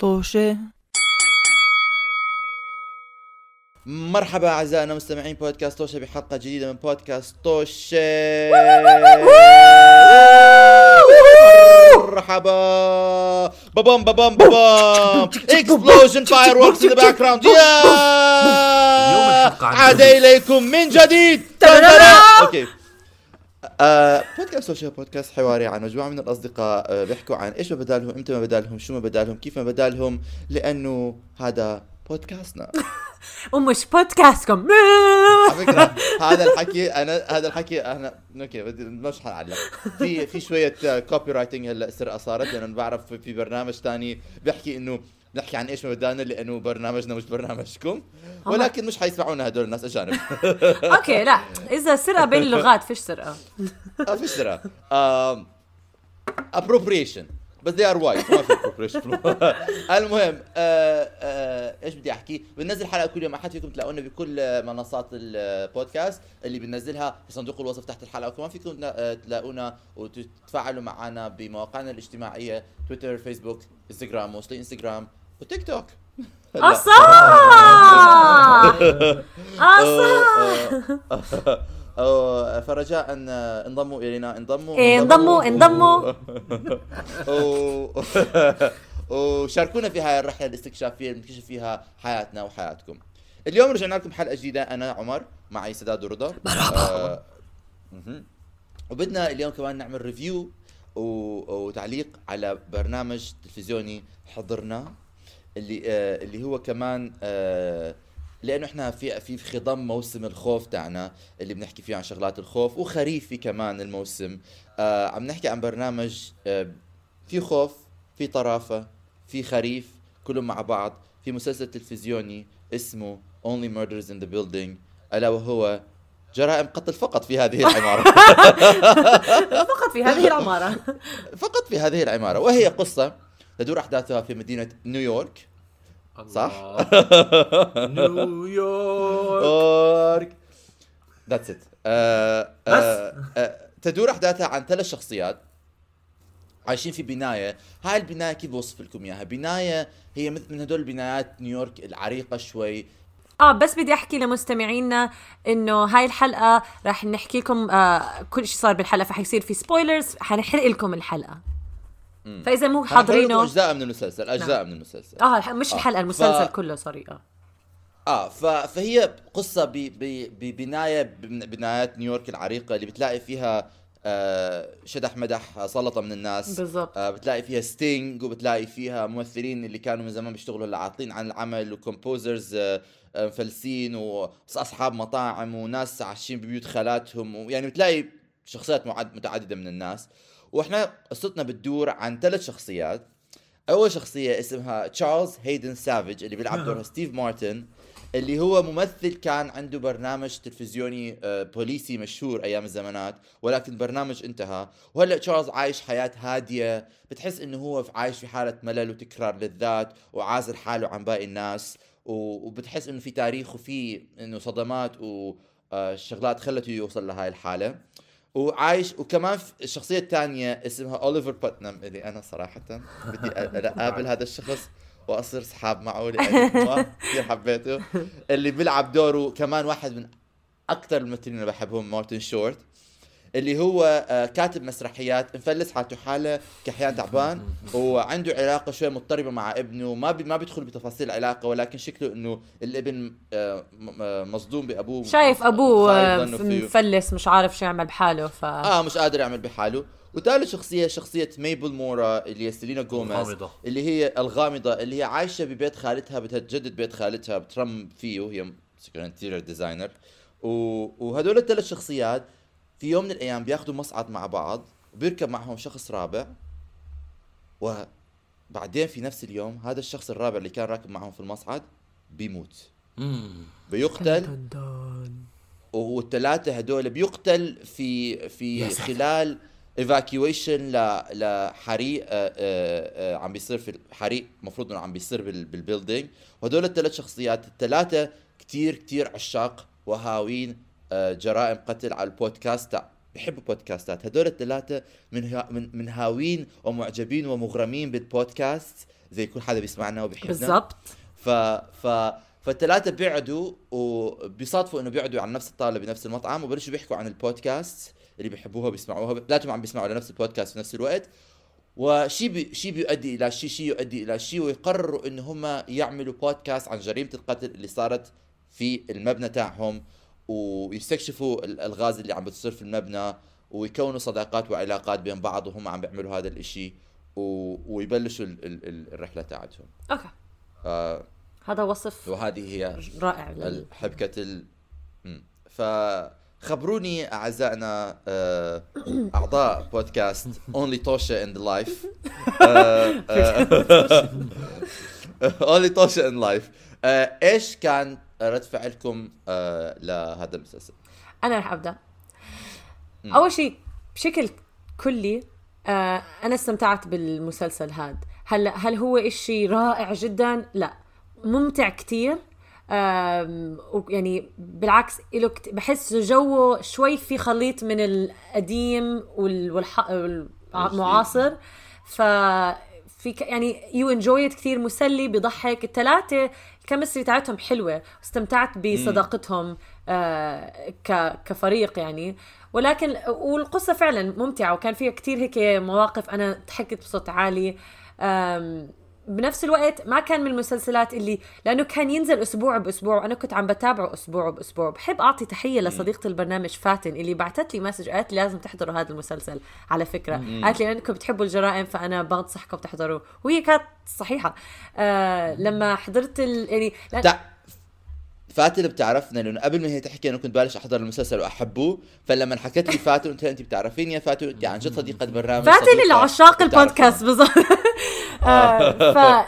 طوشة. مرحبا أعزائنا مستمعين بودكاست توشه بحلقة جديدة من بودكاست توشه مرحبا. بابام بابام بابام. explosion fireworks in the background yeah عاد إليكم من جديد. okay آه، بودكاست social بودكاست حواري عن مجموعة من الأصدقاء آه، بيحكوا عن إيش ما بدالهم إمتى ما بدالهم شو ما بدالهم كيف ما بدالهم لأنه هذا بودكاستنا. ومش بودكاستكم. على فكرة هذا الحكي أنا هذا الحكي أنا okay بدي مش حنعلق في في شوية copyrighting هلأ سرقه صارت لأن أنا بعرف في برنامج ثاني بيحكي إنه نحكي عن إيش ما بدانا لأنه برنامجنا مش برنامجكم ولكن مش حيسمعونا هدول الناس أجانب. okay لا إذا سرقة بين اللغات فيش سرقة. ما في سرقة. appropriation بس they are white. ما في appropriation. المهم آه آه إيش بدي أحكي؟ بننزل حلقة كل يوم احد فيكم تلاقونا بكل منصات البودكاست اللي بننزلها في صندوق الوصف تحت الحلقة وكمان فيكم آه، تلاقونا وتتفاعلوا معنا بمواقعنا الاجتماعية تويتر فيسبوك انستغرام mostly انستغرام وتيك توك. آه صح آه صح أو فرجاء أن انضموا إلينا. انضموا إيه، انضموا، انضموا. وشاركونا في هاي الرحلة الاستكشافيه اللي بنكتشف فيها حياتنا وحياتكم. اليوم رجعنا لكم حلقه جديدة. أنا عمر معي سداد ورضا. مرحبا. وبدنا اليوم كمان نعمل ريفيو وتعليق على برنامج تلفزيوني حضرناه اللي آه اللي هو كمان آه لأنه إحنا في في خضم موسم الخوف تاعنا اللي بنحكي فيه عن شغلات الخوف وخريفي كمان الموسم. آه عم نحكي عن برنامج آه في خوف في طرافة في خريف كلهم مع بعض في مسلسل تلفزيوني اسمه Only Murders in the Building. ألا وهو جرائم قتل فقط في هذه العمارة. فقط في هذه العمارة. فقط في هذه العمارة. وهي قصة تدور أحداثها في مدينة نيويورك صح؟ نيويورك. that's it تدور أحداثها عن ثلاث شخصيات عايشين في بناية. هاي البناية كيف بوصف لكم إياها؟ بناية هي مثل من هدول بنايات نيويورك العريقة شوي. آه بس بدي أحكي لمستمعينا إنه هاي الحلقة راح نحكي لكم آه كل شيء صار بالحلقة فحيصير في spoilers حنحرق لكم الحلقة. فإذا مو حاضرينه. أجزاء من المسلسل أجزاء من المسلسل. آه مش الحلقة آه، المسلسل ف- كله sorry آه. آه ف... فهي قصة ب... ب... ببناية بن- بنايات نيويورك العريقة اللي بتلاقي فيها آه شدح مدح سلطة من الناس. بالضبط. آه بتلاقي فيها ستينج وبتلاقي فيها ممثلين اللي كانوا من زمان بيشتغلوا هلا عاطلين عن العمل و composers آه آه، مفلسين وأصحاب مطاعم وناس عايشين ببيوت خالاتهم ويعني بتلاقي شخصيات. متعددة من الناس. وإحنا قصتنا بتدور عن ثلاث شخصيات. أول شخصية اسمها تشارلز هيدن سافيج اللي بيلعب دور ستيف مارتن اللي هو ممثل كان عنده برنامج تلفزيوني آه، بوليسي مشهور أيام الزمانات ولكن برنامج انتهى. وهلأ تشارلز عايش حياة هادية. بتحس إنه هو في- عايش في حالة ملل وتكرار للذات وعازل حاله عن باقي الناس. وبتحس إنه في تاريخ وفي إنه صدمات وشغلات خلته يوصل لهاي الحالة. وعايش وكمان في الشخصيه الثانية اسمها اوليفر باتنم اللي أنا صراحة بدي أقابل هذا الشخص وأصير صحاب معه كثير حبيته. اللي بيلعب دوره كمان واحد من أكثر الممثلين اللي بحبهم مارتن شورت اللي هو آه، كاتب مسرحيات مفلس حالته حالة كحيان تعبان وعنده علاقة شوي مضطربة مع ابنه ما بي ما بيدخل بتفاصيل العلاقه ولكن شكله إنه الابن آه، آه، مصدوم بأبوه شايف أبوه. مفلس مش عارف شو يعمل بحاله ف آه مش قادر يعمل بحاله وثالث شخصية شخصية ميبل مورا اللي هي سيلينا جوميز الغامضة. اللي هي الغامضة اللي هي عايشة ببيت خالتها بدها تجدد بيت خالتها بترم فيه هي interior designer وهدول الثلاث شخصيات في يوم من الأيام بياخذوا مصعد مع بعض وبيركب معهم شخص رابع وبعدين في نفس اليوم هذا الشخص الرابع اللي كان راكب معهم في المصعد بيموت. بيقتل. والثلاثه هدول بيقتل في في خلال evacuation ل لحريق آه، آه، آه، عم بيصير في حريق المفروض إنه عم بيصير بال- بال building وهدول الثلاث شخصيات الثلاثه كتير كتير عشاق وهاوين جرائم قتل على البودكاست بحبوا بودكاستات هدول الثلاثه من من من هاوين ومعجبين ومغرمين بالبودكاست. زي كل حدا بيسمعنا وبيحبنا. بالضبط. ف ف فالثلاثه بيقعدوا وبيصادفوا إنه بيقعدوا على نفس الطاوله بنفس المطعم وبلشوا بيحكوا عن البودكاست اللي بيحبوها بيسمعوها ثلاثهم عم بيسمعوا على نفس البودكاست في نفس الوقت. وشيء بي شيء بيؤدي إلى شيء شيء يؤدي إلى شيء ويقرروا إن هم يعملوا بودكاست عن جريمة القتل اللي صارت في المبنى تاعهم. ويستكشفوا الالغاز اللي عم بتصير في المبنى ويكونوا صداقات وعلاقات بين بعض وهم عم بيعملوا هذا الإشي و... ويبلشوا ال... ال... الرحلة تاعتهم. أوكي. آه هذا وصف وهذه هي رائع. حبكة ال. فخبروني أعزائنا آه، أعضاء بودكاست Only Tosha in the Life. آه، آه، Only Tosha in Life. آه، إيش كان رد فعلكم آه، لهذا المسلسل؟ أنا رح أبدأ. أول شيء بشكل كلي آه أنا استمتعت بالمسلسل هذا هلا هل هو إشي رائع جدا؟ لا. ممتع كتير. آم، يعني بالعكس له كت... بحس جوه شوي في خليط من القديم وال... والح... والمعاصر. ف في ك... يعني you enjoy it كثير مسلي بضحك الثلاثه ال chemistry تاعتهم حلوة استمتعت بصداقتهم آه ك... كفريق يعني ولكن والقصة فعلا ممتعة وكان فيها كثير هيك مواقف أنا ضحكت بصوت عالي. بنفس الوقت ما كان من المسلسلات اللي لأنه كان ينزل أسبوع بأسبوع وأنا كنت عم بتابعه أسبوع بأسبوع. بحب أعطي تحية لصديقة البرنامج فاتن اللي بعثت لي مسج قالت لي لازم تحضروا هذا المسلسل على فكرة. قالت لي لأنكم بتحبوا الجرائم فأنا بنصحكم تحضروه. وهي كانت صحيحة. آه لما حضرت ال... يعني لأن... تع... فاتن بتعرفنا لأنه قبل ما هي تحكي أنا كنت بالش أحضر المسلسل وأحبه فلما حكت لي فاتن قلت لها انت بتعرفين يا فاتن؟ انت عن جد صديقة برنامج فاتن صديقة العشاق. البودكاست بالضبط. آه، ف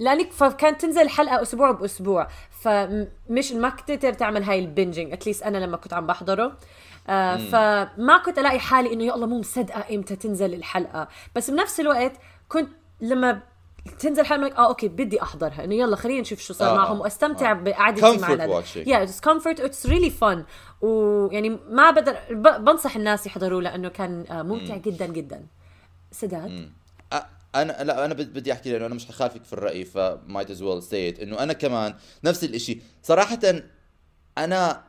لأنك فكانت تنزل الحلقة أسبوع بأسبوع فمش ما كنت تقدر تعمل هاي البنجنج اتليست أنا لما كنت عم بحضره. آه فما كنت ألاقي حالي إنه يا الله مو مصدقة إمتى تنزل الحلقة. بس بنفس الوقت كنت لما تنزل حلقه آه okay بدي أحضرها. إنه يلا خلينا نشوف شو صار آه، معهم وأستمتع آه. بقعدتي مع yeah it's comfort. It's really fun. ويعني ما بقدر بنصح الناس يحضروه لأنه كان آه، ممتع جدا جدا. سداد؟ أنا لا أنا بد- بدي أحكي لأنه أنا مش حخالفك في الرأي ف might as well say it إنه أنا كمان نفس الإشي. صراحة أنا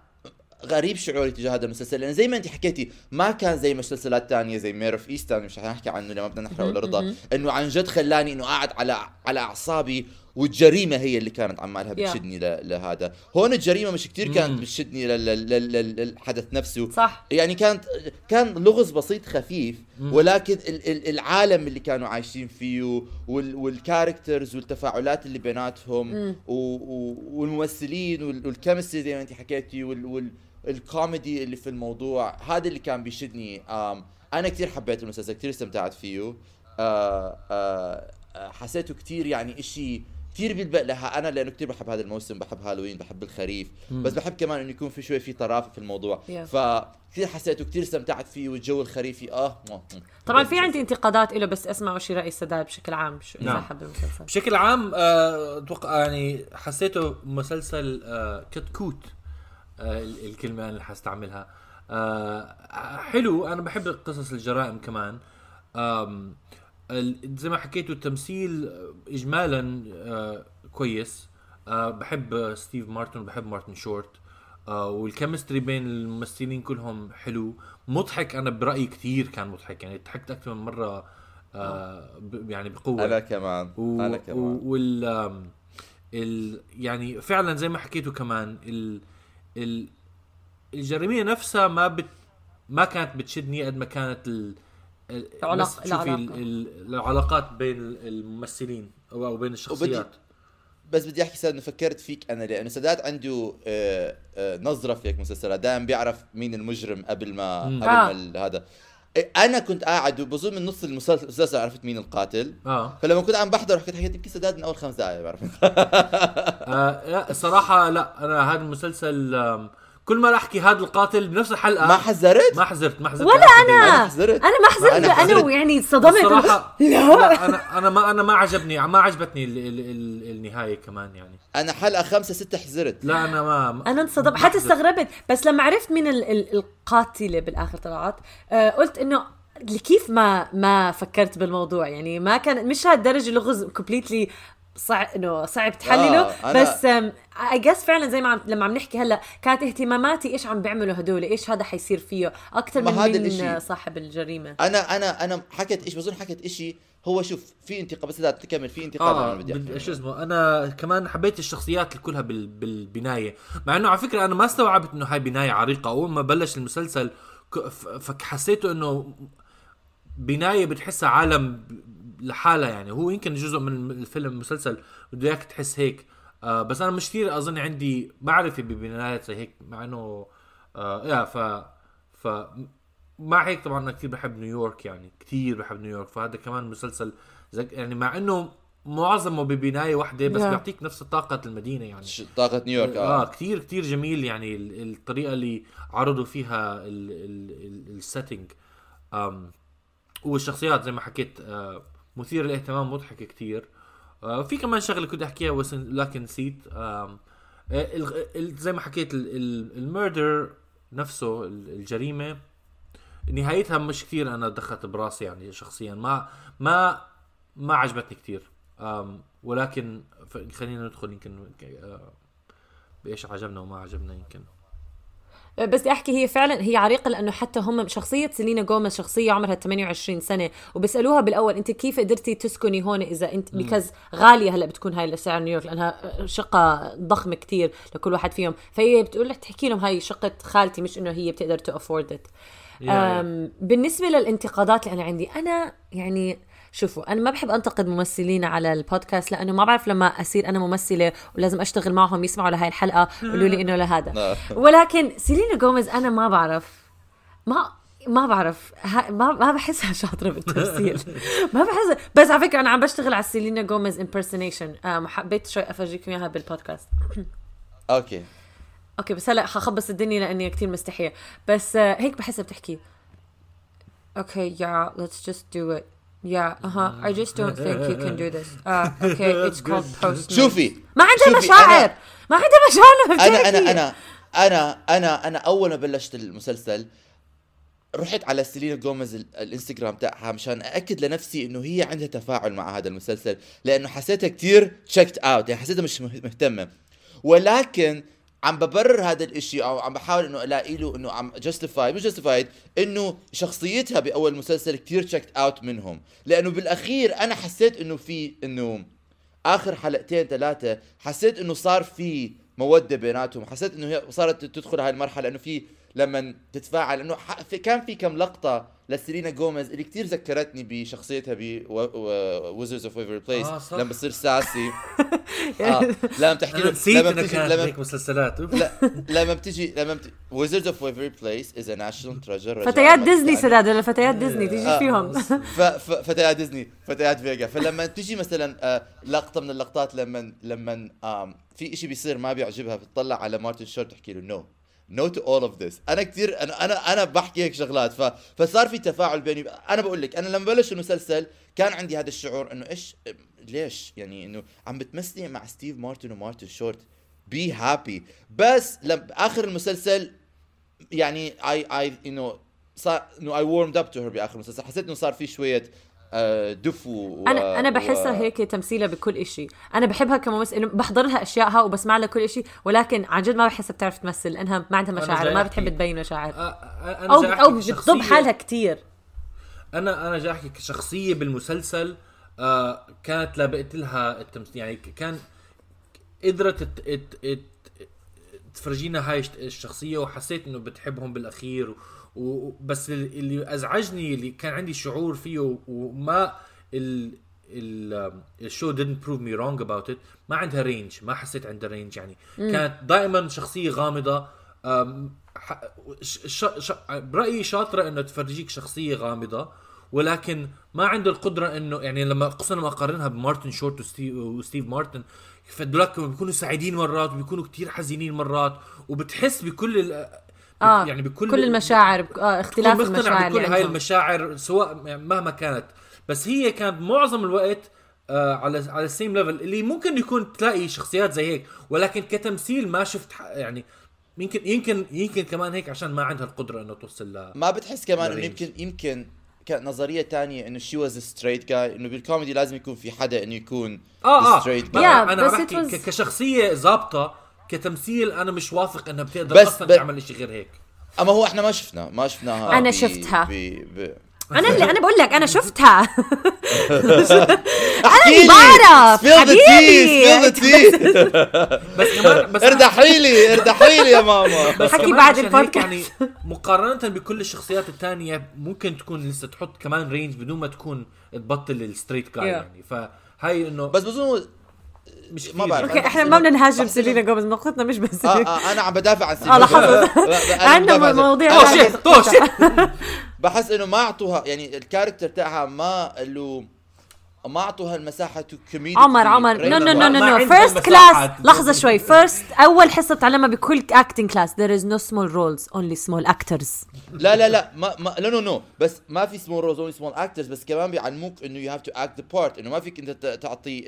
غريب شعوري تجاه هذا المسلسل لأن زي ما أنت حكيتي ما كان زي مسلسلات تانية زي Mare of Easttown مش حنحكي عنه لما بدنا نحرق الرضا إنه عن جد خلاني إنه قاعد على على أعصابي والجريمة هي اللي كانت عمالها Yeah. بتشدني ل- لهذا. هون الجريمة مش كتير كانت بتشدني لل- لل- لل- للحدث نفسه. صح. يعني كانت كان لغز بسيط خفيف ولكن ال- ال- العالم اللي كانوا عايشين فيه وال- وال characters والتفاعلات اللي بيناتهم والممثلين وال- وال chemistry زي ما أنت حكيتي وال- وال- الكوميدي اللي في الموضوع هذا اللي كان بيشدني أنا كثير حبيت المسلسل كثير استمتعت فيه آه آه آه، حسيته كثير يعني إشي كثير بيلبق لها أنا لأنه كثير بحب هذا الموسم بحب هالوين بحب الخريف بس بحب كمان إنه يكون في شوي في طرافة في الموضوع Yeah. فكثير حسيته كثير استمتعت فيه والجو الخريفي آه مو. طبعا في عندي انتقادات له بس اسمعوا شي رأي سداد بشكل عام شو إذا نعم. حب المسلسل بشكل عام آه، أتوقع يعني حسيته مسلسل آه، كتكوت آه، الكلمة اللي حستعملها. آه، حلو أنا بحب قصص الجرائم كمان. زي ما حكيتوا التمثيل آه، اجمالا آه، كويس. آه، بحب ستيف مارتن بحب مارتن شورت. آه، وال chemistry بين الممثلين كلهم حلو. مضحك أنا برأيي كثير كان مضحك. يعني ضحكت أكثر من مرة آه، يعني بقوة. أنا كمان و... أنا كمان. وال ال... يعني فعلا زي ما حكيتوا كمان ال... ال... الجريمية نفسها ما بت... ما كانت بتشدني قد ما كانت ال... ال... العلاقة- بس تشوفي ال... العلاقات بين الممثلين أو أو بين الشخصيات. بس بدي أحكي سداد إنه فكرت فيك أنا لأنه سداد عنده آه، آه، نظرة في هيك مسلسلات. دائما بيعرف مين المجرم قبل ما قبل آه. ما ال- هذا. أنا كنت قاعد وبظن من نص المسلسل المسلسل عرفت مين القاتل. آه. فلما كنت عم بحضر حكيت حكيت يمكن سداد من أول خمس دقائق بعرف. آه لا صراحة لا أنا هذا المسلسل كل ما أحكي هذا القاتل بنفس الحلقة ما حذرت؟ ما حذرت ما حذرت. ولا أنا أنا. أنا حزرت. أنا ما حزرت أنا أنا حزرت. ويعني صدمت. الصراحه لا. لا أنا أنا ما أنا ما عجبني ما عجبتني ال ال ال النهاية كمان يعني. أنا حلقة خمسة ستة حذرت. لا أنا ما أنا انصدمت. حتى حذرت. استغربت. بس لما عرفت مين ال- ال- القاتلة بالآخر طلعت آه قلت إنه كيف ما ما فكرت بالموضوع يعني. ما كان مش هالدرجة لغز كومبليتلي صعب إنه صعب تحلله آه، بس اي جس فعلا زي ما عم لما عم نحكي هلأ كانت اهتماماتي إيش عم بيعملوا هدول إيش هذا حيصير فيه أكثر ما من هذا مين الإشي. صاحب الجريمة أنا أنا أنا حكيت إيش بظن حكيت إشي هو شوف في انتقاد بس لا تكمل في انتقاد آه أنا بدي. شو اسمه أنا كمان حبيت الشخصيات كلها بال... بالبناية مع إنه على فكرة أنا ما استوعبت إنه هاي بناية عريقة أول ما بلش المسلسل. فحسيته إنه بناية بتحسها عالم لحالها يعني. هو يمكن جزء من الفيلم المسلسل بده إياك تحس هيك. آه بس أنا مش كثير أظن عندي معرفه ببنايات زي هيك مع إنه آه يا ف ف مع هيك طبعا أنا كثير بحب نيويورك يعني كثير بحب نيويورك. فهذا كمان مسلسل زي يعني مع إنه معظمه ببنايه واحدة بس Yeah. بيعطيك نفس طاقة المدينة يعني. طاقة نيويورك آه. آه كثير كثير جميل يعني ال- الطريقة اللي عرضوا فيها ال setting والشخصيات زي ما حكيت آه مثير للاهتمام مضحكه كثير آه في كمان شغلة كنت أحكيها لكن نسيت. آه زي ما حكيت ال murder نفسه ال- الجريمة نهايتها مش كثير أنا دخلت براسي يعني شخصيا ما ما ما عجبتني كثير ولكن خلينا ندخل يمكن آه، بإيش عجبنا وما عجبنا يمكن. بس بدي أحكي هي فعلا هي عريقة لأنه حتى هم شخصية سيلينا جوميز شخصية عمرها 28 سنة وبيسألوها بالأول أنت كيف قدرتي تسكني هون إذا أنت because غالية هلأ بتكون هاي لسعر نيويورك لأنها شقة ضخمة كتير لكل واحد فيهم. فهي بتقول تحكي لهم هاي شقة خالتي مش إنه هي بتقدر to afford يا- بالنسبة للانتقادات اللي أنا عندي أنا يعني شوفوا أنا ما بحب أنتقد ممثلين على البودكاست لأنه ما بعرف لما أصير أنا ممثلة ولازم أشتغل معهم يسمعوا لهي الحلقة يقولوا لي إنه لهذا. ولكن سيلينا جوميز أنا ما بعرف ما ما بعرف ما ما بحسها شاطرة بالتمثيل. ما بحسها بس على فكرة أنا عم بشتغل على سيلينا جوميز impersonation حبيت شوي افرجيكم إياها بال podcast. okay. okay بس هلا حخبص الدنيا لأني كتير مستحية. بس آه، هيك بحسها بتحكي. okay yeah let's just do it. Yeah uh-huh. I just don't think you can do this. uh, okay it's called post شوفي ما عندها شوفي، مشاعر. ما عندها مشاعر أنا. أنا أنا أنا أنا أنا أول ما بلشت المسلسل رحت على سيلينا جوميز ال- الإنستغرام تاعها مشان أأكد لنفسي إنه هي عندها تفاعل مع هذا المسلسل لأنه حسيتها كتير checked out يعني حسيتها مش مه- مهتمة. ولكن عم ببرر هذا الإشي أو عم بحاول إنه ألاقي له إنه عم justified مش justified إنه شخصيتها بأول مسلسل كتير checked out منهم. لأنه بالأخير أنا حسيت إنه في إنه آخر حلقتين ثلاثة حسيت إنه صار في مودة بيناتهم حسيت إنه هي صارت تدخل هاي المرحلة إنه في لما تتفاعل انه كان في كم لقطة لسيلينا جوميز اللي كتير ذكرتني بشخصيتها ب ويزرز اوف ايفري بليس آه،. لما بتصير ساسي. آه لما تحكي أنا له نسيت لما بتجي لما هيك مسلسلات. لا لما بتجي لما بت... ويزرز اوف ايفري بليس از ناشونال تريجر فتيات ديزني سداد ولا فتيات ديزني؟ تيجي آه. فيهم. ف... ف... فتيات ديزني فتيات فيجا. فلما تجي مثلا آه لقطة من اللقطات لما لما آم في إشي بيصير ما بيعجبها بتطلع على مارتن شورت تحكي له نو no to all of this أنا كثير أنا أنا أنا بحكي هيك شغلات. ف... فصار في تفاعل بيني أنا بقول لك أنا لما بلش المسلسل كان عندي هذا الشعور إنه إيش ليش؟ يعني إنه عم بتمثلي مع ستيف مارتن ومارتن شورت. be happy بس لما آخر المسلسل يعني I I انه صار إنه I warmed up to her بآخر المسلسل. حسيت إنه صار في شوية دفو و... أنا أنا بحسها و... هيك تمثيلها بكل إشي. أنا بحبها كممثل إنه بحضر لها اشيائها وبسمع لها كل إشي ولكن عن جد ما بحسها بتعرف تمثل لأنها ما عندها أنا مشاعر ما. بتحب تبين مشاعر. آه، آه، أنا أو جاي أو بتضب حالها كتير. أنا أنا جاي أحكي كشخصية بالمسلسل آه كانت لابقت لها التمثيل. يعني كان قدرت ت- ت- ت- تفرجينا هاي الش- الشخصية وحسيت إنه بتحبهم بالأخير و- بس ال- اللي أزعجني اللي كان عندي شعور فيه وما ال ال ال show didn't prove me wrong about it ما عندها range ما حسيت عندها range يعني. كانت دائما شخصية غامضة ش- ش- برأيي شاطرة إنه تفرجيك شخصية غامضة ولكن ما عنده القدرة إنه يعني لما خصوصا لما اقارنها بمارتن شورت وستيف, وستيف مارتن فهدولاك بيكونوا سعيدين مرات وبيكونوا كتير حزينين مرات وبتحس بكل آه يعني بكل كل المشاعر آه اختلاف المشاعر بكل هاي المشاعر سواء مهما كانت. بس هي كانت معظم الوقت آه على على ال same level اللي ممكن يكون تلاقي شخصيات زي هيك ولكن كتمثيل ما شفت يعني يمكن يمكن يمكن كمان هيك عشان ما عندها القدرة إنه توصل ل ما بتحس كمان إنه يمكن يمكن نظريه تانية إنه she was straight guy إنه بالكوميدي لازم يكون في حدا إنه يكون آه آه. straight guy أنا بس بحكي was... كشخصية ظابطة كتمثيل أنا مش واثق إنها بتقدر بس أصلا ب... تعمل شيء غير هيك. أما هو إحنا ما شفنا ما شفناها أنا شفتها. ب... ب... أنا اللي أنا بقول لك أنا شفتها. أنا اللي بعرف حبيبي. بس كمان بس ارتاحي لي يا ماما. بس حكي بعد البودكاست. يعني مقارنة بكل الشخصيات الثانية ممكن تكون لسه تحط كمان range بدون ما تكون تبطل ال straight guy يعني. فهاي إنه بس بظن مش ما بعرف. okay إحنا ما بدنا نهاجم سيلينا جوميز نقطتنا مش بس آه آه أنا عم بدافع عن سيلينا. آه عندنا مواضيع بحس إنه ما اعطوها يعني ال character تاعها ما له ما أعطوها المساحة to comedy عمر عمر. no no no no no first class لحظة شوي. first أول حصة بتعلمها بكل acting class there is no small roles only small actors. لا لا لا. ما ما لا no no بس ما في small roles only small actors. بس كمان بيعلموك إنه you have to act the part. إنه ما فيك إنت تعطي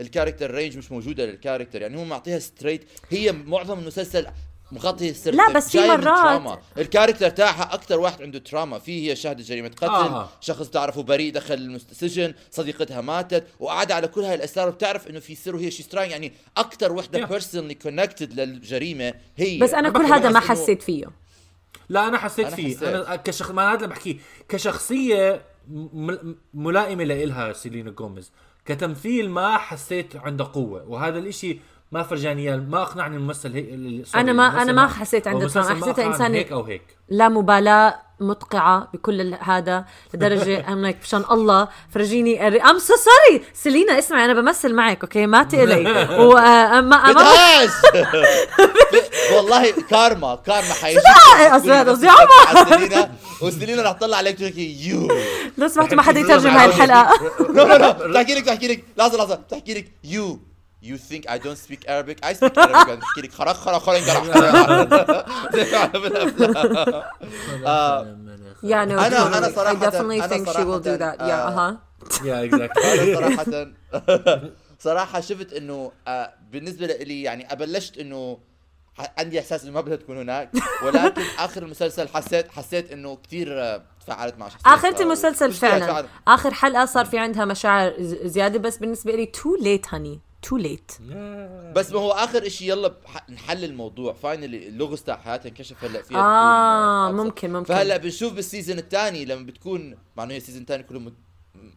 ال character range مش موجودة لل character يعني هو معطيها straight هي معظم المسلسل مغطي السر لا بس في مرات. ال character تاعها أكثر واحد عنده trauma في هي شاهدت جريمة قتل آه. شخص تعرفه بريء دخل السجن صديقتها ماتت وقاعدة على كل هاي الأسرار وبتعرف إنه في سر وهي شي strange يعني أكثر وحدة personally connected للجريمة هي. بس أنا كل هذا ما حسيت فيه. لا أنا حسيت أنا فيه. حسيت. أنا كشخ ما هذا اللي بحكيه. كشخصية ملائمة لإلها سيلينا جوميز كتمثيل ما حسيت عنده قوة وهذا الإشي ما فرجاني ما أقنعني الممثل هيك أنا ما أنا ما حسيت عنده trauma حسيته انسان هيك أو هيك. لا مبالاة مدقعة بكل هذا لدرجة I'm like مشان الله فرجيني. I'm so sorry سيلينا اسمعي أنا بمثل معك okay ما تقلي و آه، ما والله karma karma حيجي قصدي عمر. سيلينا وسيلينا رح تطلع عليك تحكي you. لو سمحتوا ما حدا يترجم هاي الحلقة. بتحكي لك بتحكي لك. لحظة لحظة. بتحكي لك you. You think I don't speak Arabic? I speak Arabic. بحكي لك خرق خرق خرق Yeah, no, أنا أنا صراحة I definitely think she will do that. Yeah, uh-huh. Yeah, exactly. صراحة صراحة شفت إنه بالنسبة لي يعني أبلشت إنه عندي إحساس إنه ما بدها تكون هناك. ولكن آخر المسلسل حسيت حسيت إنه كثير تفاعلت مع شخصيتها اخر المسلسل فعلا. آخر حلقة صار في عندها مشاعر زيادة بس بالنسبة لي too late honey too late بس ما هو آخر شيء يلا نحل الموضوع. finally اللغز تاع حياتها انكشف هلأ فيها آه ممكن ممكن. فهلأ بنشوف بال season الثاني لما بتكون مع انه هي ال season الثاني كلهم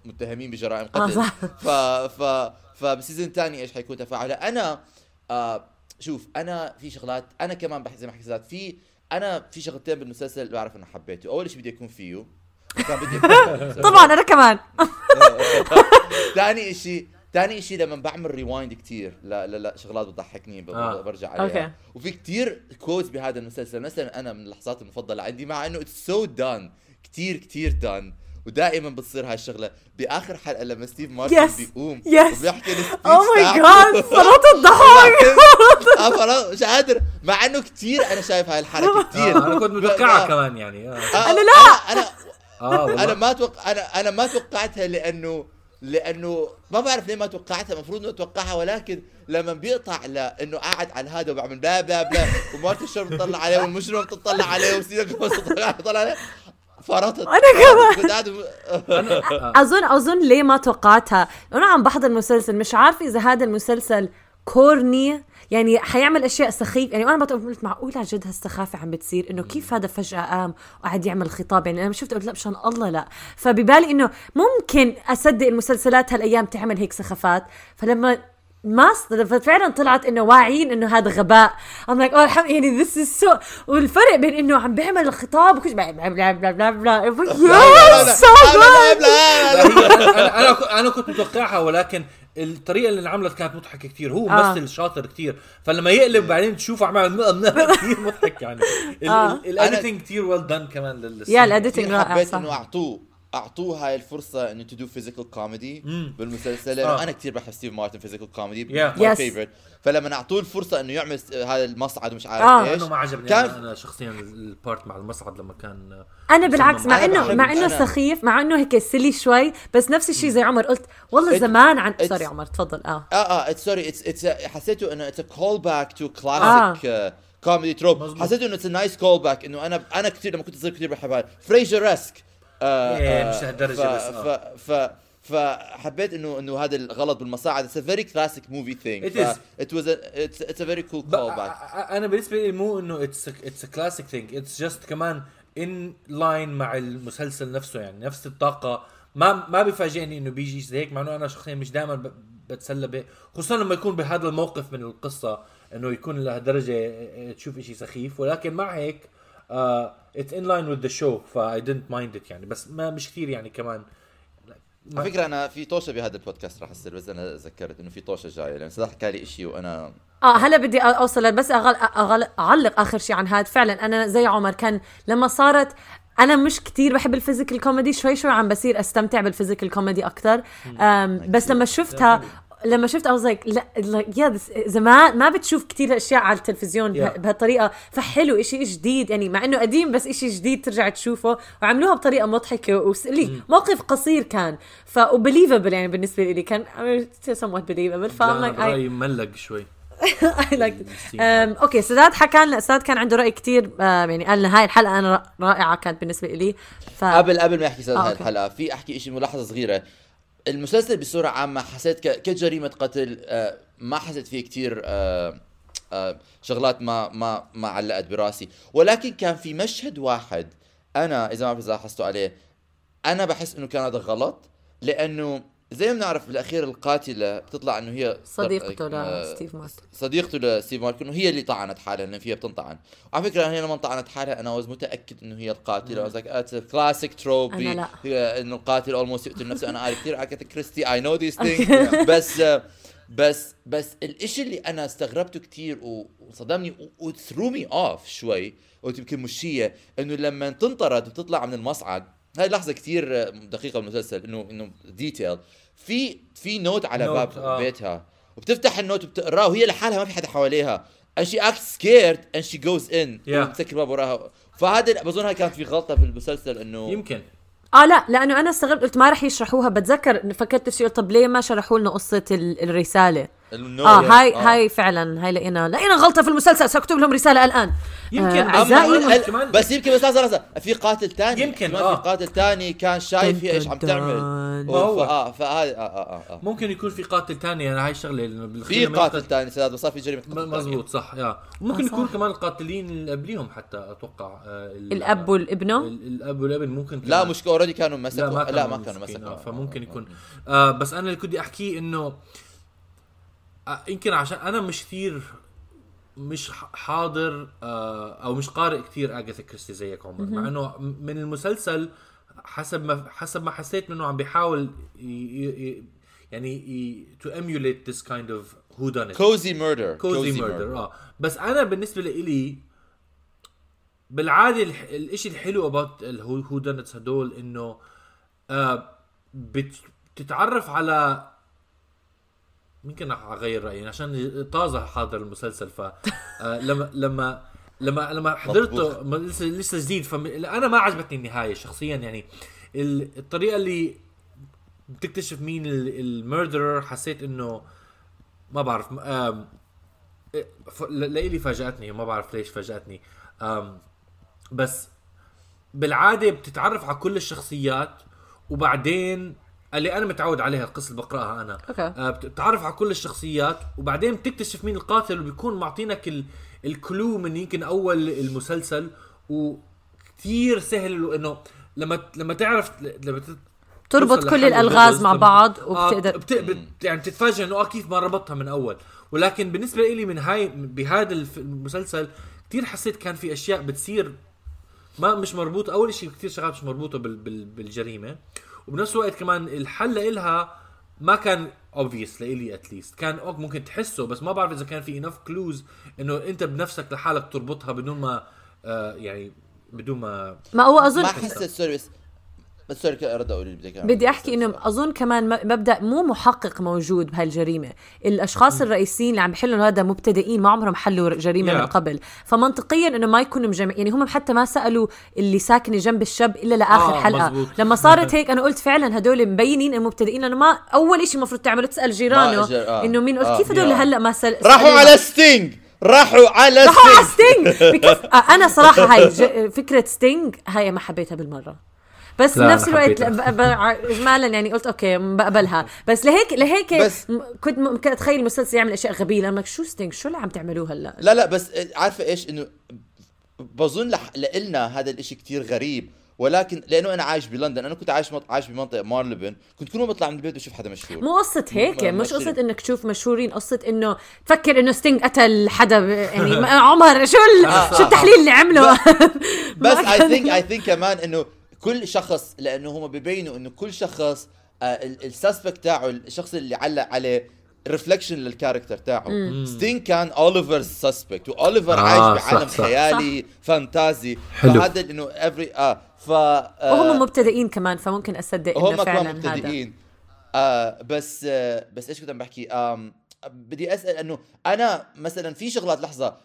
متهمين بجرائم قتل. آه ف ف فبال season الثاني إيش حيكون تفاعلها أنا آه شوف أنا في شغلات أنا كمان زي ما حكيت في أنا في شغلتين بالمسلسل بعرف إنه حبيته. أول شيء بدي أكون فيه. كان بدي طبعا أنا كمان. ثاني شيء ثاني شيء لما بعمل rewind كثير لا لا لا شغلات بتضحكني آه. برجع عليها. okay. وفي كثير quotes بهذا المسلسل. مثلا أنا من اللحظات المفضلة عندي مع إنه it's so done كثير كثير done ودائما بتصير هاي الشغلة. بآخر حلقة لما ستيف مارتن yes. بيقوم yes. وبيحكي oh my God صلاه الضحك. مش قادر. مع إنه كثير أنا شايف هاي الحركه كثير آه أنا كنت متوقعها كمان يعني آه. أنا لا. أنا أنا, ما توقع أنا أنا ما توقعتها لأنه لأنه ما بعرف ليه ما توقعتها المفروض إنه اتوقعها ولكن لما بيقطع لأنه قاعد على هذا وبعمل blah blah blah ومارت الشر بتطلع عليه والمجرم بتطلع عليه وسيدك بتطلع عليه فرطت. أنا كمان. اظن أظن ليه ما توقعتها؟ أنا عم بحضر المسلسل مش عارفه إذا هذا المسلسل كورني يعني حيعمل اشياء سخيفه يعني وأنا قلت معقول عن جد هالسخافه عم بتصير انه كيف هذا فجاه قام وقعد يعمل خطاب يعني أنا شفت قلت لا مشان الله لا فببالي انه ممكن اصدق المسلسلات هالايام تعمل هيك سخافات فلما ما فعلا طلعت انه واعيين انه هذا غباء I'm like oh يعني this is so والفرق بين انه عم بيعمل الخطاب وكل blah blah blah blah blah blah أنا أنا كنت متوقعها ولكن الطريقة اللي انعملت كانت مضحكة كثير هو آه. ممثل شاطر كثير فلما يقلب بعدين تشوفه عمل كثير مضحك يعني. ال editing كثير well done كمان يا ال editing رائع حبيت إنه أعطوه أعطوه هاي الفرصة إنه to do physical comedy. بالمسلسل لأنه آه. أنا كثير بحب ستيف مارتن physical comedy. my Yes. favorite فلما أعطوه الفرصة إنه يعمل هذا المصعد ومش آه. عارف إيش انه ما عجبني كان أنا, أنا شخصيا ال part مع المصعد لما كان أنا بالعكس مع انه مع إنه سخيف مع إنه هيك silly شوي بس نفس الشيء زي عمر قلت والله It- زمان عن sorry عمر تفضل آه آه آه sorry حسيته إنه it's call back to آه. classic comedy trope. حسيته إنه it's nice call back إنه أنا أنا كثير لما كنت صغير كثير بحب هذا Frasier اسك إيه، مش لهالدرجة بس، ف آه. ف فحبيت انه إنه هذا الغلط بالمصاعد. it's a very classic movie thing It is. It was it's a very cool cool باك أنا بالنسبة لي مو إنه it's it's classic thing it's just كمان in line مع المسلسل نفسه يعني نفس الطاقة. ما ما بيفاجئني إنه بيجي زي هيك مع إنه أنا شخصيا مش دائما بتسلى به. خصوصا لما يكون بهذا الموقف من القصة إنه يكون لهالدرجة تشوف إشي سخيف. ولكن مع هيك it's in line with the show ف I didn't mind it يعني. بس ما مش كثير يعني كمان. ما- على فكرة أنا في طوشة بهذا البودكاست راح يصير بس أنا ذكرت إنه في طوشة جاية لأن صراحة حكى لي شيء وأنا آه هلا بدي أوصل بس أغل... أغل... أعلق آخر شيء عن هذا فعلا أنا زي عمر كان لما صارت أنا مش كتير بحب ال physical comedy شوي شوي عم بصير أستمتع بال physical comedy أكثر بس لما شفتها لما شفت I was like لا this زمان ما بتشوف كتير أشياء على التلفزيون Yeah. بهالطريقة فحلو إشي جديد يعني مع إنه قديم بس إشي جديد ترجع تشوفه وعملوها بطريقة مضحكة وسلي موقف قصير كان ف و believable يعني بالنسبة لي كان somewhat believable ف لا، I'm أنا like I, مملق شوي I liked it. السين. أم، okay سداد حكى لنا سداد كان عنده رأي كتير أم، يعني قال لنا هاي الحلقة أنا را- رائعة كانت بالنسبة لي ف قبل قبل ما احكي سيد آه، هاي. الحلقة في أحكي شيء ملاحظة صغيرة المسلسل بصورة عامة حسيت ك- كجريمة قتل آه، ما حسيت فيه كثير شغلات ما ما ما علقت براسي. ولكن كان في مشهد واحد أنا إذا ما بعرف اذا لاحظتوا عليه أنا بحس إنه كان هذا غلط لأنه زي ما بنعرف بالأخير القاتلة بتطلع إنه هي صديقته آه، لستيف مارتن صديقته لستيف مارتن إنه هي اللي طعنت حالها لأن فيها بتنطعن. وعلى فكرة هي لما طعنت حالها أنا was متأكد إنه هي القاتلة. I was like it's classic trope إنه القاتل almost يقتل نفسه. أنا عارف كثير أجاثا كريستي I know this thing بس بس بس الإشي اللي أنا استغربته كثير وصدمني و threw me off شوي قلت يمكن مش هي إنه لما تنطرد وتطلع من المصعد هاي لحظة كثير دقيقة بالمسلسل انه إنه detail في في note على note، باب آه. بيتها وبتفتح ال note وبتقراه وهي لحالها ما في حدا حواليها and she acts scared and she goes in. Yeah. وبتسكر الباب وراها. فهذا بظن هاي كانت في غلطة في المسلسل إنه يمكن. آه لا لأنه أنا استغربت قلت ما رح يشرحوها بتذكر فكرت في طب ليه ما شرحوا لنا قصة ال- الرسالة؟ آه هاي آه. هاي فعلا هاي لقينا لقينا غلطة في المسلسل سأكتب لهم رسالة الآن يمكن آه ال- كمان- بس يمكن بس لحظه لحظه في قاتل ثاني يمكن، آه. في قاتل ثاني كان شايف هي إيش عم تعمل هو. آه فهذا آه آه آه, آه. ممكن يكون في قاتل تاني أنا هاي الشغله لأنه في قاتل ثاني سداد بس صار في جريمة قتل م- تانية. مزبوط صح يا ممكن آه، يكون. كمان القاتلين اللي قبليهم حتى أتوقع آه، ال- الأب والابنه ال- الأب والابن ممكن لا. مش already كانوا مسكوا لا ما كانوا مسكوا آه، فممكن يكون آه بس أنا اللي كنت أحكيه إنه آه يمكن عشان أنا مش كثير مش حاضر آه أو مش قارئ كثير آجاثا كريستي زيك عمر مع إنه من المسلسل حسب ما حسب ما حسيت منه عم بيحاول يعني to emulate this kind of whodunit cozy murder cozy murder آه. بس أنا بالنسبة لإلي بالعادة الح... الإشي الحلو about ال who whodunits هدول إنه آه بت... بتتعرف على يمكن رح أغير رأيي عشان طازة حاضر المسلسل ف آه لما لما لما لما حضرته لسه لسه جديد فانا ما عجبتني النهاية شخصيا يعني ال- الطريقة اللي بتكتشف مين الميردرر حسيت إنه ما بعرف لإلي فاجأتني ما بعرف ليش فاجأتني بس بالعادة بتتعرف على كل الشخصيات وبعدين اللي أنا متعود عليها القصة اللي بقرأها أنا. أوكي. آه، بتتعرف على كل الشخصيات وبعدين بتكتشف مين القاتل وبيكون معطينك ال... الكلو من يمكن أول المسلسل وكثير سهل إنه لما لما تعرف لما تربط كل الألغاز مع بعض آه وبتقدر بت... بت... يعني بتتفاجئ إنه آه كيف ما ربطها من أول. ولكن بالنسبة لي من هاي بهذا المسلسل كثير حسيت كان في أشياء بتصير ما مش مربوطة. أول شيء كثير شغلات مش مربوطة بال... بال... بالجريمة. وبنفس الوقت كمان الحل إلها ما كان obvious لإلي at least كان okay ممكن تحسه بس ما بعرف إذا كان في enough clues إنه أنت بنفسك لحالك تربطها بدون ما آه يعني بدون ما ما هو اظن ما حسيت sorry بس sorry رد أقول بدك. بدي أحكي إنه أظن كمان مبدأ مو محقق موجود بهالجريمة الأشخاص الرئيسيين اللي عم بيحلوا هذا مبتدئين ما عمرهم حلوا جريمة Yeah. من قبل فمنطقيا إنه ما يكونوا مجمع يعني هم حتى ما سألوا اللي ساكنة جنب الشاب إلا لآخر آه، حلقة مزبوط. لما صارت هيك أنا قلت فعلا هدول مبينين إنه مبتدئين لأنه ما أول شيء المفروض تعمله تسأل جيرانه آه. إنه مين قلت آه، كيف هدول yeah. هلأ ما سال راحوا؟ على ستينج راحوا على راحوا على ستينج آه، أنا صراحة هاي ج... فكرة ستينج هاي ما حبيتها بالمرة بس لا، بنفس أنا الوقت اجمالا يعني قلت okay بقبلها بس لهيك لهيك بس- كنت ممكن أتخيل المسلسل يعمل أشياء غبيه لما شو ستينج؟ شو اللي عم تعملوه هلأ؟ لا لا بس عارفة إيش؟ إنه بظن. لنا هذا الإشي كتير غريب. ولكن لأنه أنا عايش بلندن أنا كنت عايش. عايش بمنطقة مارلبن. كنت كل ما بطلع من البيت بشوف حدا مشهور. مو قصة هيك مش شري. إنك تشوف مشهورين. قصة إنه تفكر إنه ستينج قتل حدا ب- يعني عمر. شو ال... شو. التحليل اللي عمله؟ بس اي ثينك اي ثينك كمان إنه كل شخص لأنه هم ببينوا إنه كل شخص ال suspect تاعه الشخص اللي علق عليه reflection لل character تاعه. ستينج كان اوليفر suspect واوليفر آه، عايش صح، بعالم صح. خيالي fantasy حلو. فهذا إنه every آه ف آه، وهم مبتدئين كمان فممكن أصدق إنه هم فعلا هذا. مبتدئين. آه بس آه بس إيش كنت عم بحكي؟ آم بدي أسأل انه أنا مثلا في شغلات لحظة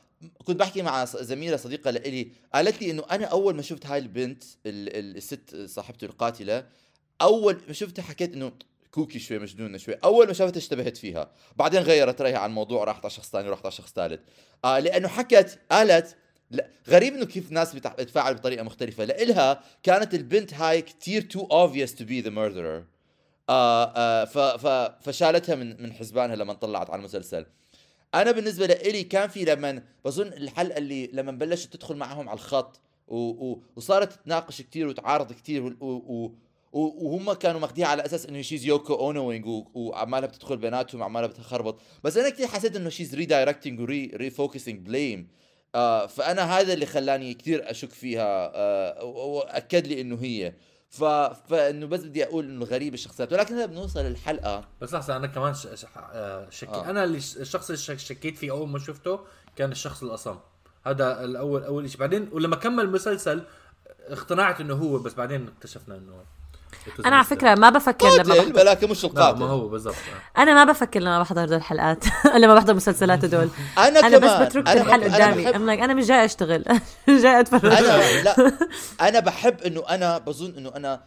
كنت بحكي مع زميلة صديقة لإلي قالت لي إنه أنا أول ما شفت هاي البنت ال- ال- الست صاحبته القاتلة أول ما شفتها حكيت إنه kooky شوي مجنونة شوي أول ما شافتها اشتبهت فيها. بعدين غيرت رأيها عن الموضوع راحت على شخص ثاني وراحت على شخص ثالث. آه لأنه حكت قالت لا غريب إنه كيف الناس بتتفاعل بطريقة مختلفة. لإلها كانت البنت هاي كتير too obvious to be the murderer. آه آه ف ف فشالتها من من حسبانها لما طلعت على المسلسل. أنا بالنسبة لإلي كان في لما بظن الحلقة اللي لما بلشت تدخل معهم على الخط و و وصارت تتناقش كتير وتعارض و- وهم كانوا ماخديها على أساس إنه she's Yoko Ono-ing وعمالها بتدخل بيناتهم عمالها بتخربط. بس أنا كثير حسيت إنه she's redirecting و refocusing blame فأنا هذا اللي خلاني كثير أشك فيها آه وأكد لي إنه هي. ف... فانه بس بدي أقول إنه غريب الشخصيات ولكن هلا بنوصل للحلقة. بس لحظة أنا كمان ش... ش... آه، شكي آه. أنا اللي الشخص اللي شك- شكيت فيه أول ما شفته كان الشخص الأصم. هذا الأول أول شيء بعدين ولما كمل المسلسل اقتنعت إنه هو بس بعدين اكتشفنا إنه أنا على فكرة ما بفكر لما قاتل بحضر ولكن مش القاتل. ما هو بالضبط. أنا ما بفكر لما بحضر دول الحلقات. لما بحضر مسلسلات هدول. أنا أنا بس بترك أنا الحل قدامي. بحب- like أنا مش جاي أشتغل. جاي أتفرج. أنا لا أنا بحب إنه أنا بظن إنه أنا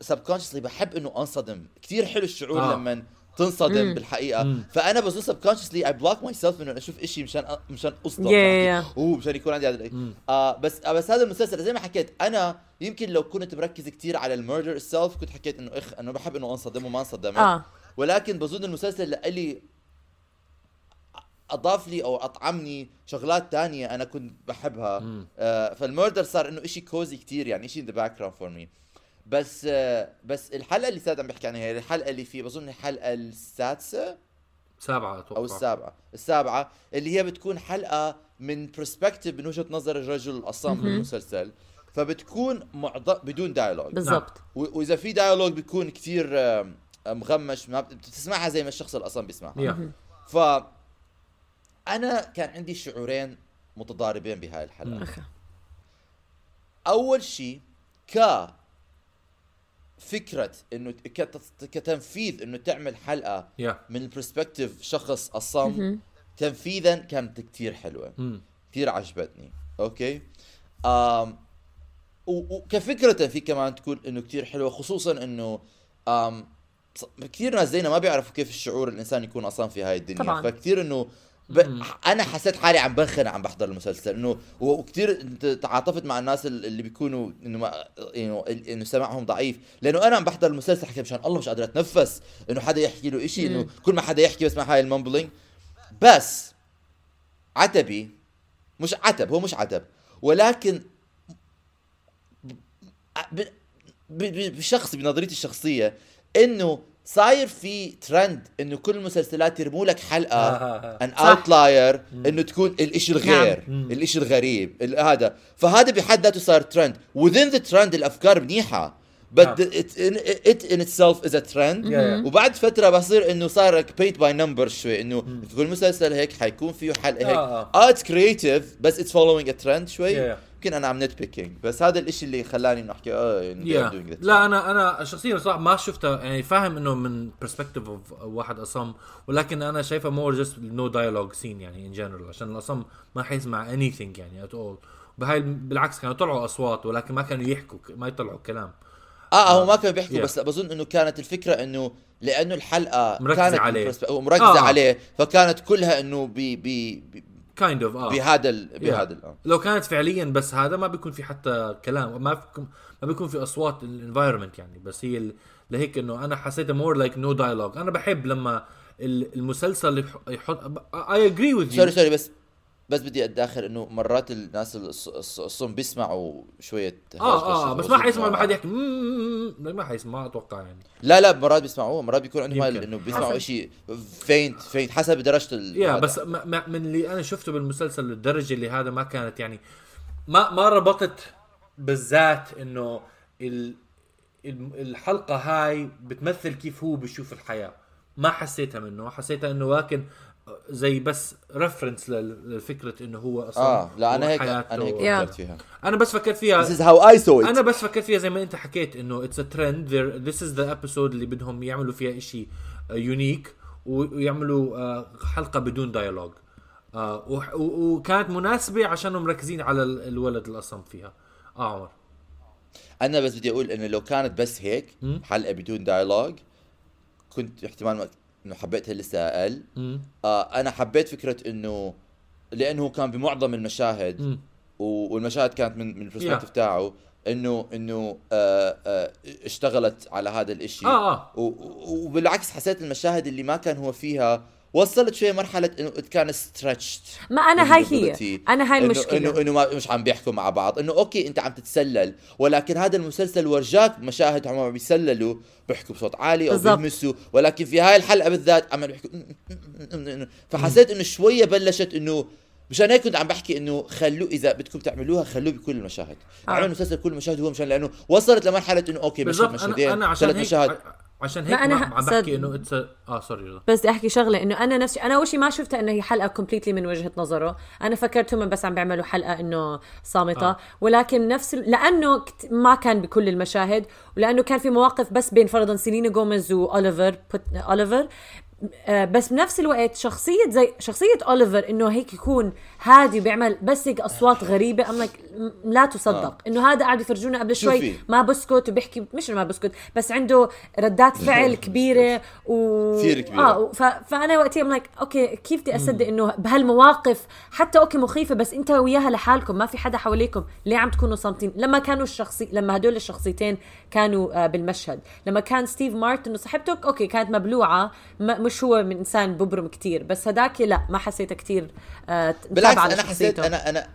subconsciously بحب إنه أنصدم. كثير حلو الشعور. آه. لما تنصدم مم. بالحقيقة مم. فأنا بظن subconsciously I block myself إنه أشوف شيء مشان أ- مشان اصدم Yeah, فأحكي، أوه مشان يكون عندي هذا. آه بس آه بس هذا المسلسل زي ما حكيت أنا يمكن لو كنت مركز كثير على ال murder itself كنت حكيت إنه إخ أنا بحب إنه انصدم وما انصدمت آه ولكن بظن المسلسل لإلي أضاف لي أو أطعمني شغلات تانية أنا كنت بحبها مم. آه فال murder صار إنه إشي cozy كتير يعني in the background for me بس بس الحلقة اللي ساد عم بحكي عنها هي الحلقة اللي في بظن الحلقة السادسة سابعة أتوقع. أو السابعة. السابعة اللي هي بتكون حلقة من perspective من وجهة نظر الرجل الأصم بالمسلسل فبتكون معض... بدون dialogue بالضبط. و- وإذا في dialogue بيكون كتير آم، مغمش ما بت- بتسمعها زي ما الشخص الأصم بيسمعها. ف أنا كان عندي شعورين متضاربين بهاي. أخ. أول شيء ك فكرة إنه كت- كتنفيذ إنه تعمل حلقة يا من ال perspective شخص اصم مهم. تنفيذا كانت كتير حلوة مم. كثير عجبتني okay آم و- وكفكرة في كمان تكون إنه كثير حلوة خصوصا إنه آم كثير ناس زينا ما بيعرفوا كيف الشعور الإنسان يكون أصلا في هاي الدنيا طبعاً. فكثير إنه ب... أنا حسيت حالي عم بنخنق عم بحضر المسلسل إنه وكثير تعاطفت مع الناس ال- اللي بيكونوا إنه ما إنه إنه سمعهم ضعيف. لأنه أنا عم بحضر المسلسل حكيت مشان الله مش قادر أتنفس إنه حدا يحكي له إشي إنه كل ما حدا يحكي بسمع هاي ال mumbling بس عتبي مش عتب هو مش عتب ولكن ب- ب- ب- بشخص بنظريتي الشخصية إنه صاير في ترند إنه كل المسلسلات يرموا لك حلقة آه. ان صح. outlier إنه تكون الإشي الغير نعم. الإشي الغريب ال- هذا. فهذا بحد ذاته صار trend within the trend الأفكار منيحة. But the- it, in, it in itself is a trend. Yeah- yeah. وبعد فترة بصير إنه صار paint by number شوي إنه في كل مسلسل هيك حيكون فيه حلقة هيك. آه، آه it's creative بس it's following a trend شوي. Yeah, yeah. يمكن أنا عم nitpicking بس هذا الإشي اللي خلاني إنه أحكي آه yeah. لا أنا أنا شخصيا صراحة ما شفتها يعني فاهم إنه من perspective of واحد أصم ولكن أنا شايفها more just no dialogue scene يعني in general عشان الأصم ما حيسمع anything يعني at all بهاي بالعكس كانوا يطلعوا أصوات ولكن ما كانوا يحكوا ما يطلعوا كلام آه هو ما كانوا بيحكوا Yeah. بس بظن إنه كانت الفكرة إنه لأنه الحلقة مركزة كانت عليه. مركزة آه. عليه فكانت كلها إنه kind of آه بهذا ال-. بهذا ال- آه. لو كانت فعليا بس هذا ما بيكون في حتى كلام ما بيكون ما بيكون في أصوات ال environment يعني بس هي ال- لهيك إنه أنا حسيتها مور لايك نو دايلوج أنا بحب لما ال- المسلسل يح- يحط اي اجري وذ سوري سوري بس بس بدي أتداخل إنه مرات الناس الص- الص- الصم بيسمعوا شوية آه آه بس ما حيسمع ما حد يحكي يحكي "مم، مم، ما حيسمع ما أتوقع يعني. لا لا مرات بيسمعوه مرات بيكون عندهم إنه بيسمعوا. شيء فينت فينت حسب درجة ال يا. بس ما ما- من اللي أنا شفته بالمسلسل للدرجه اللي هذا ما كانت يعني ما ما ربطت بالذات إنه ال- الحلقة هاي بتمثل كيف هو بيشوف الحياة. ما حسيتها منه. حسيتها إنه لكن زي بس reference لفكرة إنه هو أصلا آه لا أنا هيك. أنا هيك. فكرت فيها أنا بس فكرت فيها This is how I saw it أنا بس فكرت فيها زي ما أنت حكيت إنه it's a trend this is the episode اللي بدهم يعملوا فيها شيء unique ويعملوا آه، حلقة بدون dialogue آه، وكانت مناسبة عشانهم مركزين على ال- الولد الاصم فيها آه عمر أنا بس بدي أقول إنه لو كانت بس هيك. حلقة بدون dialogue كنت احتمال ما إنه حبيتها لسه أقل. آه أنا حبيت فكرة إنه لأنه كان بمعظم المشاهد. و- والمشاهد كانت من من ال perspective Yeah. تاعه انه إنه آه آه اشتغلت على هذا الإشي و- و- وبالعكس حسيت المشاهد اللي ما كان هو فيها وصلت شوية مرحلة إنه كان stretched ما أنا هاي هي. أنا هاي المشكلة. انه إنه مش عم بيحكوا مع بعض. إنه okay أنت عم تتسلل ولكن هذا المسلسل ورجاك مشاهد عم بيسللوا بيحكوا بصوت عالي أو. بيلمسوا. ولكن في هاي الحلقة بالذات عم بيحكوا فحسيت إنه شوية بلشت انه مشان هيك كنت عم بحكي إنه خلوه إذا بدكم تعملوه خلوه بكل المشاهد. آه. عملوا مسلسل كل المشاهد هو مشان لأنه وصلت لمرحلة إنه okay مشهد بالضبط أنا مشهدين أنا عشان ثلاث هيك مشاهد. عشان هيك ما عم صد- بحكي إنه it's آه sorry رضا. بس بدي أحكي شغلة إنه أنا نفسي أنا أول شيء ما شفتها انه هي حلقة completely من وجهة نظره أنا فكرت هم بس عم بيعملوا حلقة إنه صامتة آه. ولكن نفس لأنه ما كان بكل المشاهد ولأنه كان في مواقف بس بين فرضا سيلينا جوميز وأوليفر بوت- أوليفر بس بنفس الوقت شخصية زي شخصية أوليفر إنه هيك يكون هادي وبيعمل بس هيك أصوات غريبة أم لا تصدق. آه. إنه هذا قاعد يفرجونا قبل شوي. ما بسكت وبيحكي مش إنه ما بسكت بس عنده ردات فعل كبيرة و كثير كبيرة. آه ف... فأنا وقتها like okay كيف بدي أصدق إنه بهالمواقف حتى okay مخيفة بس أنت وياها لحالكم ما في حدا حواليكم ليه عم تكونوا صامتين. لما كانوا الشخصي لما هدول الشخصيتين كانوا آه بالمشهد. لما كان ستيف مارتن وصاحبته okay كانت مبلوعة ما مش هو من إنسان ببرم كتير بس هداك لا ما حسيتها كتير آه بالعكس أنا حسيت. أنا أنا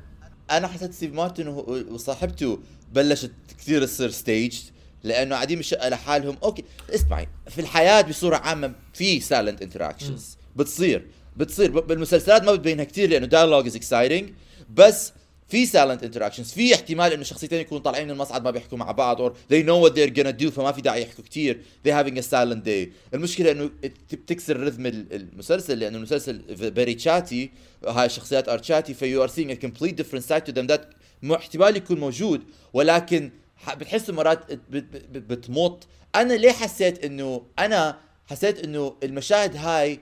أنا حسيت ستيف مارتن وصاحبته بلشت كثير تصير stage لأنه قاعدين بالشقة لحالهم. okay اسمعي في الحياة بصورة عامة في silent interactions بتصير بتصير بالمسلسلات ما بتبينها كثير لأنه dialogue is exciting بس في silent interactions في احتمال انه شخصيتين يكونوا طالعين من المصعد ما بيحكوا مع بعض or they know what they're gonna do فما في داعي يحكوا كثير they having a silent day. المشكلة إنه بت- بتكسر rhythm ال- المسلسل لأنه المسلسل very chatty هاي الشخصيات are chatty فـ you are seeing a complete different side to them that م- احتمال يكون موجود ولكن بتحسوا مرات بت- بت- بت- بتمط. أنا ليه حسيت إنه أنا حسيت إنه المشاهد هاي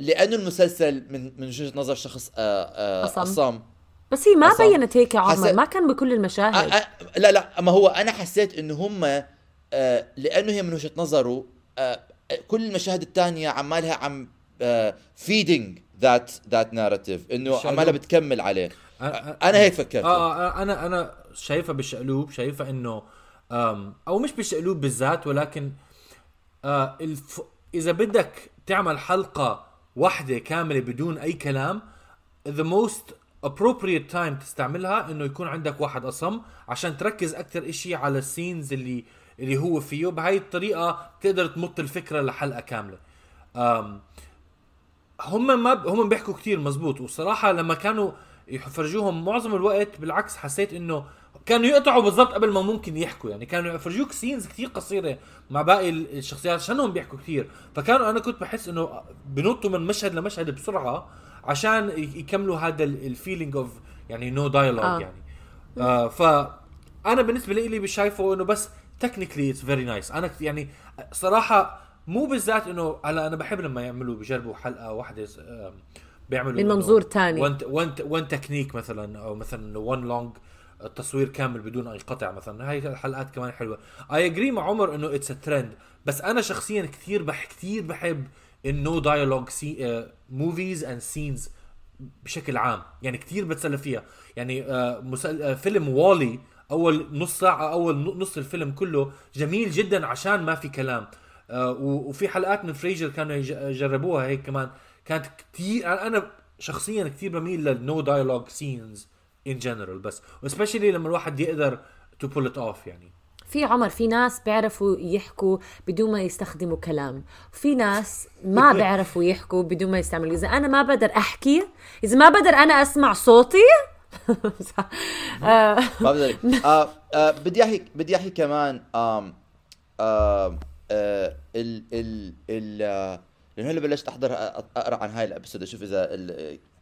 لأنه المسلسل من من وجهة نظر شخص آه آه أصم. أصم. بس هي ما أصلاً بينت هيك يا عمر حسيت- ما كان بكل المشاهد. أ- أ- لا لا ما هو أنا حسيت إنه هم آه لأنه هي من وجهة نظره آه كل المشاهد الثانية عمالها عم feeding that that narrative إنه. عمالها بتكمل عليه. أ- أ- أنا هيك فكرت. آه آه، أنا أنا شايفها بالشقلوب شايفها إنه أم، أو مش بالشقلوب بالذات ولكن آه الف... إذا بدك تعمل حلقة واحدة كاملة بدون أي كلام the most appropriate time تستعملها إنه يكون عندك واحد أصم عشان تركز أكثر إشي على ال scenes اللي اللي هو فيه. بهاي الطريقة تقدر تمط الفكرة لحلقة كاملة. هم ما ب... هم بيحكوا كتير مزبوط. والصراحه لما كانوا يفرجوهم معظم الوقت بالعكس حسيت إنه كانوا يقطعوا بالضبط قبل ما ممكن يحكوا. يعني كانوا يفرجوك scenes كتير قصيرة مع باقي ال- الشخصيات عشانهم بيحكوا كتير. فكانوا أنا كنت بحس إنه بنطوا من مشهد لمشهد بسرعة. عشان يكملوا هذا ال feeling of يعني no dialogue آه. يعني. آه ف أنا بالنسبة لي اللي شايفه إنه بس technically it's very nice أنا يعني صراحة مو بالذات إنه هلا أنا بحب لما يعملوا بيجربوا حلقة واحدة بيعملوا من منظور تاني. one one one technique مثلا أو مثلا one long التصوير كامل بدون أي قطع مثلا. هاي الحلقات كمان حلوة. I agree مع عمر إنه it's trend بس أنا شخصيا كثير بح كثير بحب ال no dialogue movies and scenes بشكل عام. يعني كثير بتسلى فيها. يعني آه مسل... آه فيلم والي أول نص ساعة أول نص الفيلم كله جميل جدا عشان ما في كلام. و- وفي حلقات من Frasier كانوا يج- يجربوها هيك كمان. كانت كثير أنا شخصيا كثير بميل لل no dialogue scenes in general بس. و specially لما الواحد يقدر to pull it off يعني. في عمر في ناس بيعرفوا يحكوا بدون ما يستخدموا كلام. وفي ناس ما بيعرفوا يحكوا بدون ما يستعملوا. إذا أنا ما بقدر أحكي إذا ما بقدر أنا أسمع صوتي آه، ما بقدر. آه آه بدي أحكي بدي أحكي كمان ال ال ال لأنه هلا بلشت أحضر أقرأ عن هاي ال episode أشوف إذا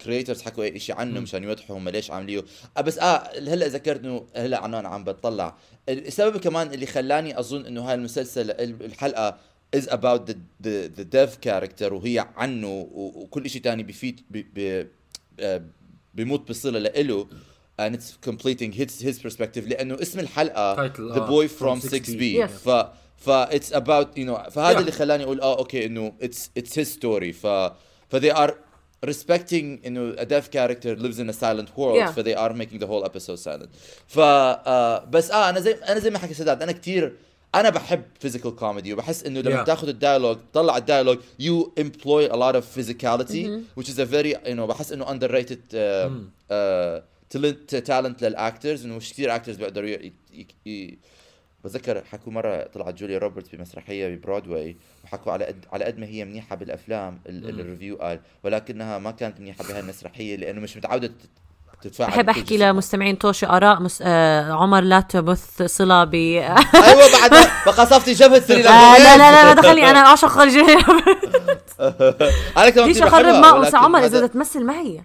ال creators حكوا اي شيء عنه مشان يوضحوا هم ليش عامليه آه بس آه هلأ ذكرت إنه هلأ عنان عم بتطلع. السبب كمان اللي خلاني أظن إنه هاي المسلسل الحلقة is about the the the dev character وهي عنه وكل شيء بي بي آه، بيموت بصله لإله. And it's completing his his perspective. لأنه اسم الحلقة Title، the آه، boy from from 6B. 6B Yes. ف ف it's about you know فهذا Yeah. اللي خلاني أقول آه أوكي إنه it's it's his story. ف ف they are respecting انه a deaf character lives in a silent world Yeah. they are making the whole episode silent ف آه بس آه أنا زي أنا زي ما حكي سداد أنا كثير أنا بحب physical comedy وبحس انه لما Yeah. تاخذ ال dialogue تطلع ال dialogue you employ a lot of physicality which is a very you know بحس انه underrated uh, uh, talent لل actors انه مش كثير actors بيقدروا. بتذكر حكوا مرة طلعت جوليا روبرتس بمسرحية ببرودواي وحكوا على قد على قد ما هي منيحة بالأفلام ال... ال review قال ولكنها ما كانت منيحة بهاي المسرحيه لأنه مش متعودة تت- تتفاعل بحب بكل أحكي. لمستمعين توشي آراء مس... آه عمر لا تبث صلة ب آه أيوه بعد ما قصفتي جبهة سيرينا لا لا. لا لا دخلني أنا أعشق خرجي أنا كمان ليش أخرب ولكن عمر إذا بدها تمثل معي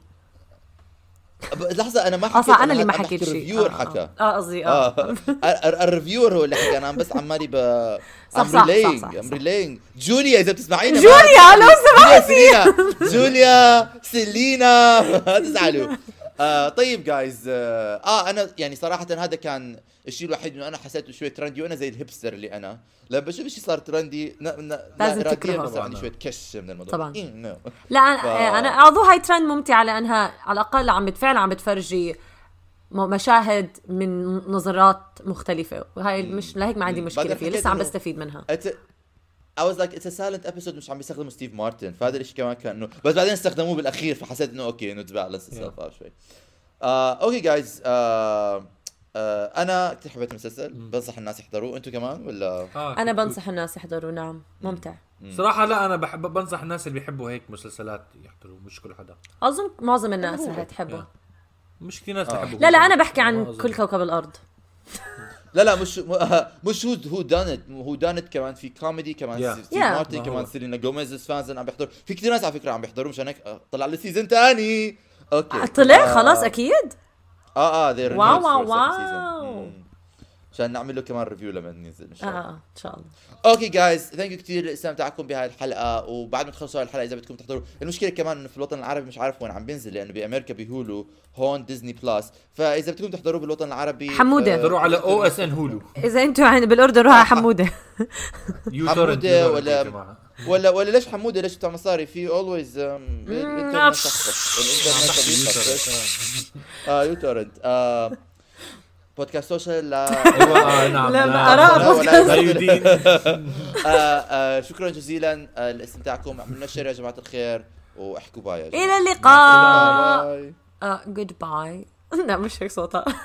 لحظة أنا ما حكيت أصلا أنا اللي ما حكيت شيء. الريفيور آه، حكى. آه آه، قصدي آه. آه ال- الريفيور هو اللي حكى عم بس عمالي ب صح، صح، صح، صح،. ريلينج جوليا إذا بتسمعينا جوليا، لو سيلينا. جوليا سيلينا. تزعلوا آه طيب جايز آه, آه أنا يعني صراحة هذا كان الشيء الوحيد إنه أنا حسيته شوي ترندي وأنا زي الهبستر اللي أنا. لما بشوف شيء صار ترندي ن... ن... لا لازم تكرهه. عندي. شوية كش من الموضوع. طبعاً. إيه، no. لا أنا ف- أنا اعضو هاي ترند ممتعة لأنها على الأقل عم فعلا عم بتفرجي مشاهد من نظرات مختلفة. وهاي مش لهيك ما عندي بعدين فيها. لسه عم بستفيد منها. I was like it's a silent episode مش عم بيستخدموا ستيف مارتن. فهذا الشيء كمان كان انه بس بعدين استخدموه بالأخير فحسيت إنه okay إنه ت balance out شوي. okay guys آه آه أنا كثير حبيت المسلسل. بنصح الناس يحضروه. أنتم كمان ولا؟ آه أنا. بنصح الناس يحضروا نعم. ممتع. صراحة لا أنا بحب بنصح الناس اللي بيحبوا هيك مسلسلات يحضروا مش كل حدا. أظن معظم الناس رح تحبه. مش كثير ناس آه. بيحبوا لا لا أنا بحكي عن أظن. كل كوكب الأرض. لا لا مش م- آه، مش هو هو دانت هو دانت كمان. في كوميدي كمان. Yeah. ستيف Yeah. كمان. سيلينا جوميز fans عم بيحضروا في كثير ناس على فكرة عم بيحضروا مشان هيك آه، طلع لي season ثاني okay. طلع؟ آه، خلاص أكيد. آه آه they're wow، wow،. واو. عشان نعمل له كمان review لما ينزل إن آه شاء الله. آه إن شاء الله. okay guys thank you كثير لاستمتاعكم بهاي الحلقة وبعد ما تخلصوا هاي الحلقة إذا بدكم تحضروا. المشكلة كمان إنه في الوطن العربي مش عارف وين عم بينزل لأنه بأمريكا ب Hulu هون Disney Plus فإذا بدكم تحضروه بالوطن العربي حمودة. آه، احضروا على OSN Hulu إذا أنتم بالأردن روحوا على حمودة. uTorrent ولا- ولا ولا ليش حمودة؟ ليش بتاع مصاري؟ في always الانترنت عفش. تخبط الإنترنت بيخبط آه uTorrent آه podcast social لا نعم. لا، لا، بودكاست. آه آه شكرا جزيلا. آه لاستمتاعكم. عملنا share يا جماعة الخير. وأحكوا bye. إلى اللقاء. bye آه goodbye لا مش هيك صوتها.